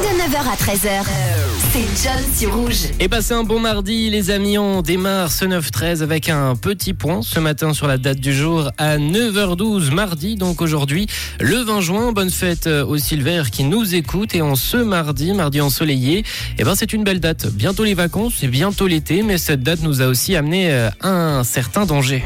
De 9h à 13h, c'est John sur Rouge. Et passez un bon mardi, les amis. On démarre ce 9-13 avec un petit point ce matin sur la date du jour à 9h12, mardi. Donc aujourd'hui, le 20 juin. Bonne fête aux Silver qui nous écoutent. Et en ce mardi, mardi ensoleillé, eh ben, c'est une belle date. Bientôt les vacances, c'est bientôt l'été. Mais cette date nous a aussi amené euh, un certain danger.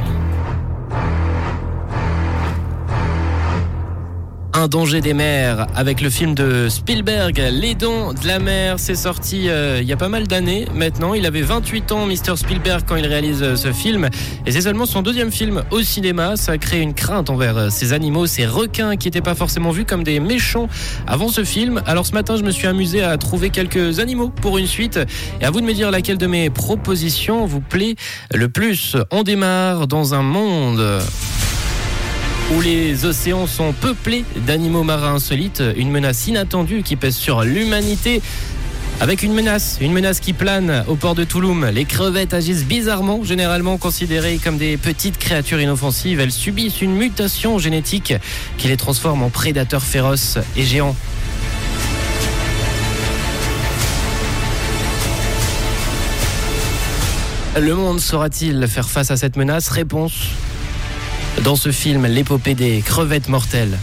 Un danger des mers avec le film de Spielberg, Les dons de la mer. C'est sorti euh, il y a pas mal d'années maintenant. Il avait 28 ans, Mr. Spielberg, quand il réalise euh, ce film. Et c'est seulement son deuxième film au cinéma. Ça a créé une crainte envers euh, ces animaux, ces requins qui n'étaient pas forcément vus comme des méchants avant ce film. Alors ce matin, je me suis amusé à trouver quelques animaux pour une suite. Et à vous de me dire laquelle de mes propositions vous plaît le plus. On démarre dans un monde où les océans sont peuplés d'animaux marins insolites, une menace inattendue qui pèse sur l'humanité. Avec une menace, une menace qui plane au port de Touloum. Les crevettes agissent bizarrement, généralement considérées comme des petites créatures inoffensives. Elles subissent une mutation génétique qui les transforme en prédateurs féroces et géants. Le monde saura-t-il faire face à cette menace? Réponse dans ce film l'épopée des crevettes mortelles.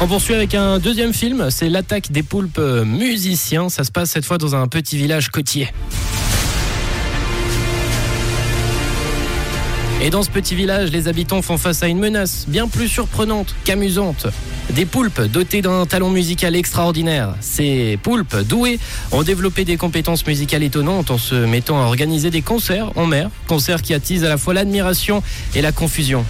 On poursuit avec un deuxième film, c'est l'attaque des poulpes musiciens. Ça se passe cette fois dans un petit village côtier. Et dans ce petit village, les habitants font face à une menace bien plus surprenante qu'amusante. Des poulpes dotés d'un talent musical extraordinaire. Ces poulpes doués ont développé des compétences musicales étonnantes en se mettant à organiser des concerts en mer, concerts qui attisent à la fois l'admiration et la confusion.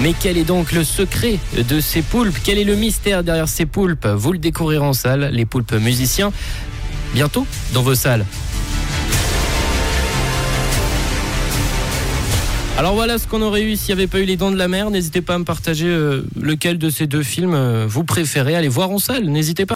Mais quel est donc le secret de ces poulpes? Quel est le mystère derrière ces poulpes? Vous le découvrirez en salle, les poulpes musiciens, bientôt dans vos salles. Alors voilà ce qu'on aurait eu s'il n'y avait pas eu Les Dents de la Mer. N'hésitez pas à me partager euh, lequel de ces deux films euh, vous préférez. Allez voir en salle, n'hésitez pas.